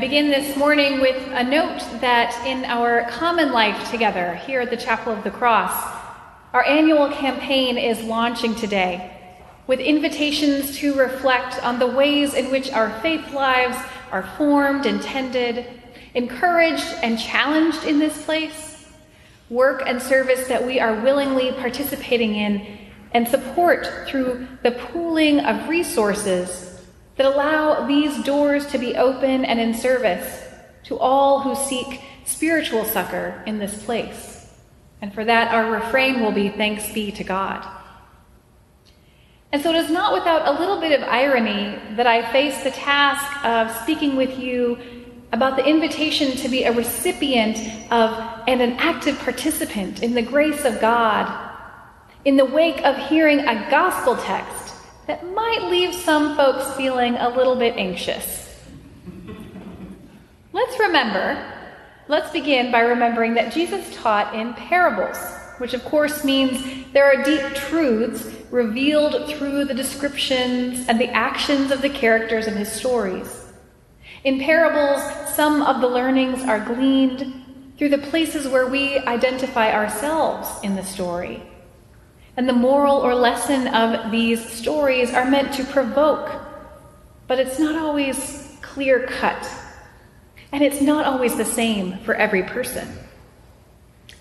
Begin this morning with a note that in our common life together here at the Chapel of the Cross, our annual campaign is launching today with invitations to reflect on the ways in which our faith lives are formed and tended, encouraged and challenged in this place, work and service that we are willingly participating in, and support through the pooling of resources that allow these doors to be open and in service to all who seek spiritual succor in this place. And for that, our refrain will be thanks be to God. And so it is not without a little bit of irony that I face the task of speaking with you about the invitation to be a recipient of and an active participant in the grace of God in the wake of hearing a gospel text that might leave some folks feeling a little bit anxious. Let's remember, let's begin by remembering that Jesus taught in parables, which of course means there are deep truths revealed through the descriptions and the actions of the characters in his stories. In parables, some of the learnings are gleaned through the places where we identify ourselves in the story. And the moral or lesson of these stories are meant to provoke, but it's not always clear cut. And it's not always the same for every person.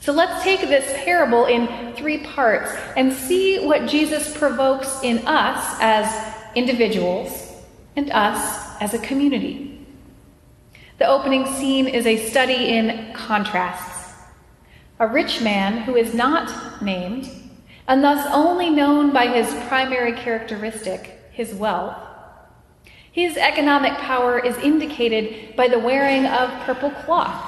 So let's take this parable in three parts and see what Jesus provokes in us as individuals and us as a community. The opening scene is a study in contrasts. A rich man who is not named and thus only known by his primary characteristic, his wealth. His economic power is indicated by the wearing of purple cloth,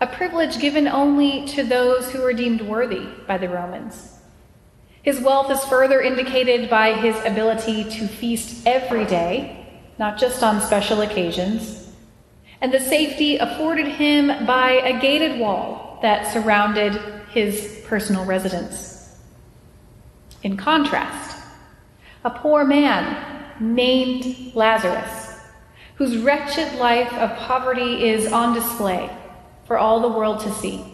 a privilege given only to those who were deemed worthy by the Romans. His wealth is further indicated by his ability to feast every day, not just on special occasions, and the safety afforded him by a gated wall that surrounded his personal residence. In contrast, a poor man named Lazarus, whose wretched life of poverty is on display for all the world to see.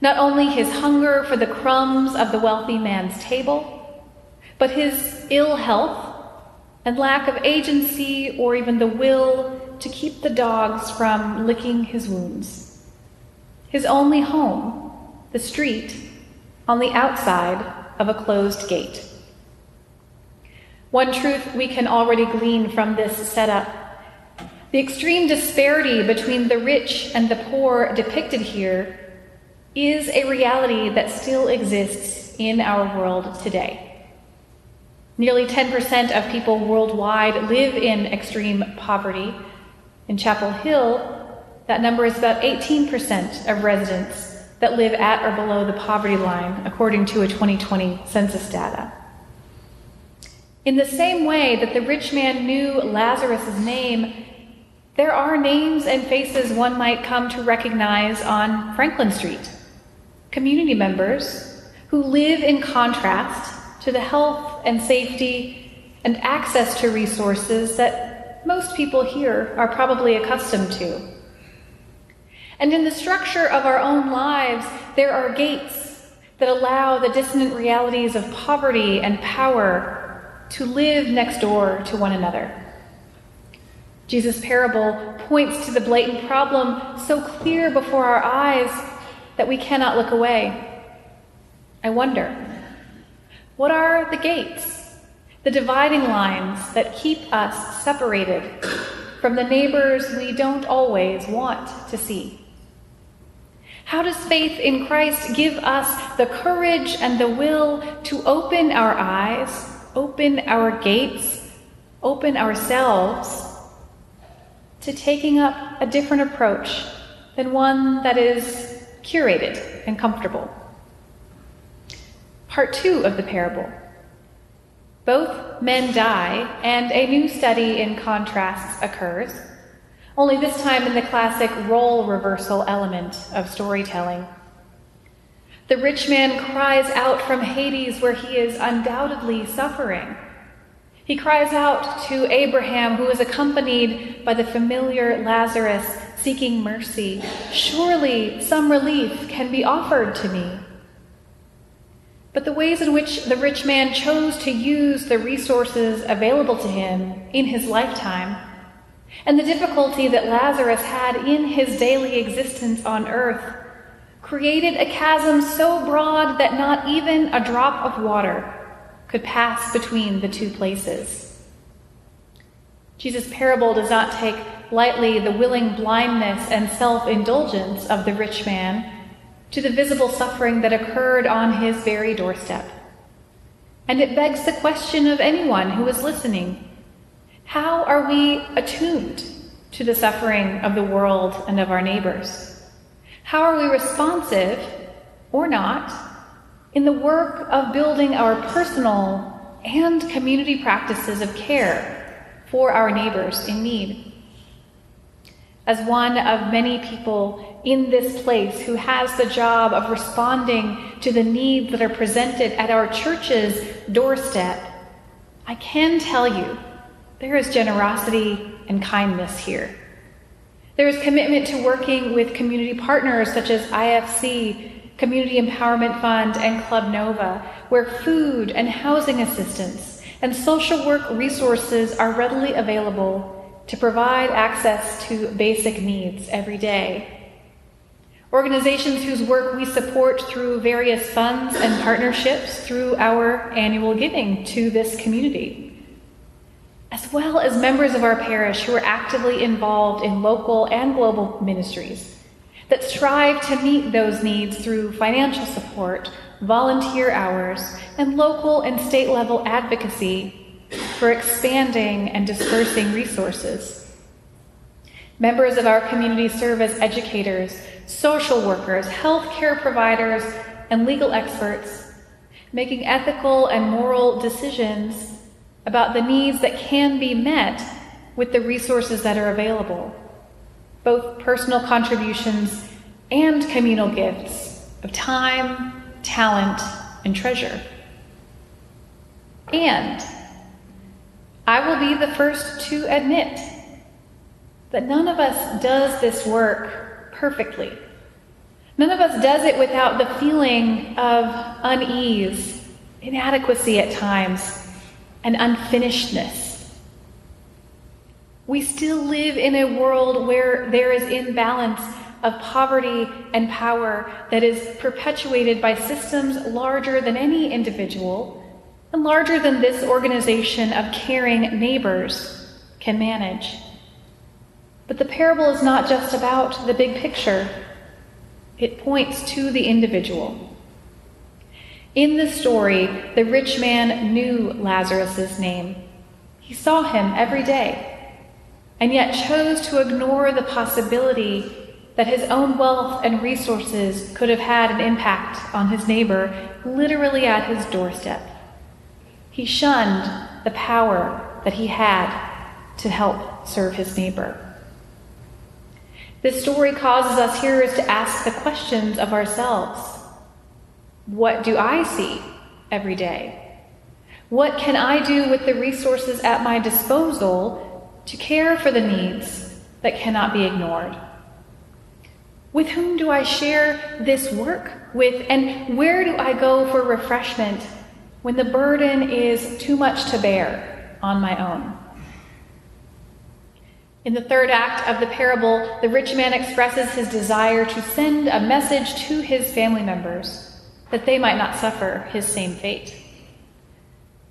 Not only his hunger for the crumbs of the wealthy man's table, but his ill health and lack of agency or even the will to keep the dogs from licking his wounds. His only home, the street, on the outside of a closed gate. One truth we can already glean from this setup the extreme disparity between the rich and the poor depicted here is a reality that still exists in our world today. Nearly 10% of people worldwide live in extreme poverty. In Chapel Hill, that number is about 18% of residents that live at or below the poverty line, according to a 2020 census data. In the same way that the rich man knew Lazarus' name, there are names and faces one might come to recognize on Franklin Street. Community members who live in contrast to the health and safety and access to resources that most people here are probably accustomed to. And in the structure of our own lives, there are gates that allow the dissonant realities of poverty and power to live next door to one another. Jesus' parable points to the blatant problem so clear before our eyes that we cannot look away. I wonder, what are the gates, the dividing lines that keep us separated from the neighbors we don't always want to see? How does faith in Christ give us the courage and the will to open our eyes, open our gates, open ourselves to taking up a different approach than one that is curated and comfortable? Part two of the parable. Both men die, and a new study in contrasts occurs only this time in the classic role reversal element of storytelling. The rich man cries out from Hades, where he is undoubtedly suffering. He cries out to Abraham, who is accompanied by the familiar Lazarus seeking mercy Surely some relief can be offered to me. But the ways in which the rich man chose to use the resources available to him in his lifetime, and the difficulty that Lazarus had in his daily existence on earth, created a chasm so broad that not even a drop of water could pass between the two places. Jesus' parable does not take lightly the willing blindness and self indulgence of the rich man to the visible suffering that occurred on his very doorstep. And it begs the question of anyone who is listening how are we attuned to the suffering of the world and of our neighbors? How are we responsive, or not, in the work of building our personal and community practices of care for our neighbors in need? as one of many people in this place who has the job of responding to the needs that are presented at our church's doorstep, I can tell you there is generosity and kindness here. There is commitment to working with community partners such as IFC, Community Empowerment Fund, and Club Nova, where food and housing assistance and social work resources are readily available to provide access to basic needs every day. Organizations whose work we support through various funds and partnerships through our annual giving to this community. As well as members of our parish who are actively involved in local and global ministries that strive to meet those needs through financial support, volunteer hours, and local and state level advocacy for expanding and dispersing resources. Members of our community serve as educators, social workers, healthcare providers, and legal experts, making ethical and moral decisions about the needs that can be met with the resources that are available, both personal contributions and communal gifts of time, talent, and treasure. And I will be the first to admit that none of us does this work perfectly. None of us does it without the feeling of unease, inadequacy at times, and unfinishedness. We still live in a world where there is imbalance of poverty and power that is perpetuated by systems larger than any individual and larger than this organization of caring neighbors can manage. But the parable is not just about the big picture, it points to the individual. In the story, the rich man knew Lazarus' name. He saw him every day, and yet chose to ignore the possibility that his own wealth and resources could have had an impact on his neighbor literally at his doorstep. He shunned the power that he had to help serve his neighbor. This story causes us hearers to ask the questions of ourselves What do I see every day? What can I do with the resources at my disposal to care for the needs that cannot be ignored? With whom do I share this work with, and where do I go for refreshment when the burden is too much to bear on my own. In the third act of the parable, the rich man expresses his desire to send a message to his family members that they might not suffer his same fate.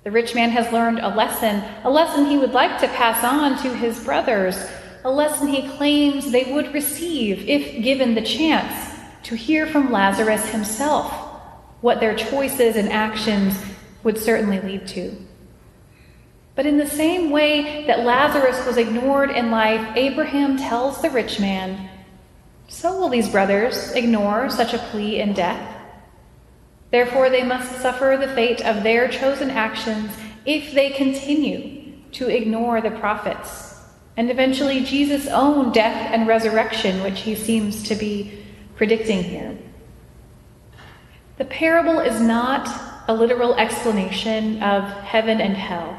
The rich man has learned a lesson, a lesson he would like to pass on to his brothers, a lesson he claims they would receive if given the chance to hear from Lazarus himself what their choices and actions would certainly lead to. But in the same way that Lazarus was ignored in life, Abraham tells the rich man, so will these brothers ignore such a plea in death. Therefore, they must suffer the fate of their chosen actions if they continue to ignore the prophets, and eventually Jesus' own death and resurrection, which he seems to be predicting here. The parable is not a literal explanation of heaven and hell.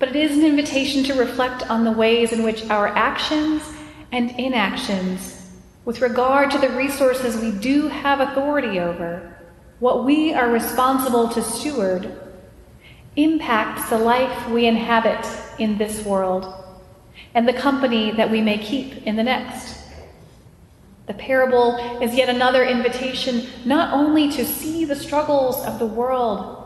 but it is an invitation to reflect on the ways in which our actions and inactions, with regard to the resources we do have authority over, what we are responsible to steward, impacts the life we inhabit in this world and the company that we may keep in the next. The parable is yet another invitation not only to see the struggles of the world,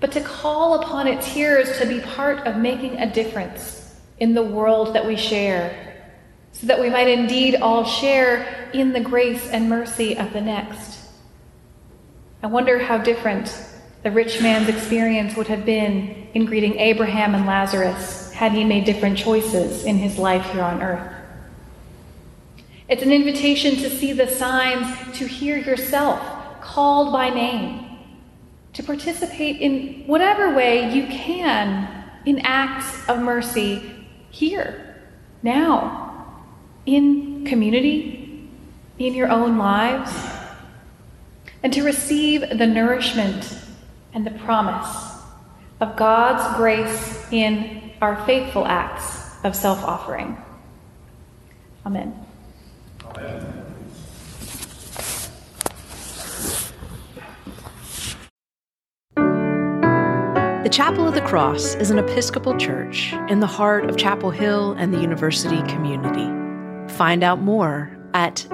but to call upon its hearers to be part of making a difference in the world that we share, so that we might indeed all share in the grace and mercy of the next. I wonder how different the rich man's experience would have been in greeting Abraham and Lazarus had he made different choices in his life here on earth. It's an invitation to see the signs, to hear yourself called by name, to participate in whatever way you can in acts of mercy here, now, in community, in your own lives, and to receive the nourishment and the promise of God's grace in our faithful acts of self offering. Amen. Amen. The Chapel of the Cross is an Episcopal church in the heart of Chapel Hill and the university community. Find out more at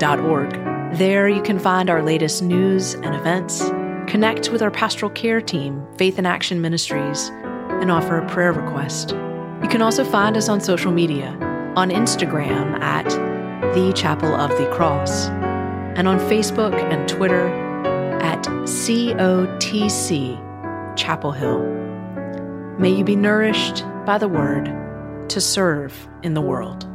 thechapelofthecross.org. There you can find our latest news and events, connect with our pastoral care team, Faith in Action Ministries, and offer a prayer request. You can also find us on social media on Instagram at The Chapel of the Cross, and on Facebook and Twitter at COTC Chapel Hill. May you be nourished by the word to serve in the world.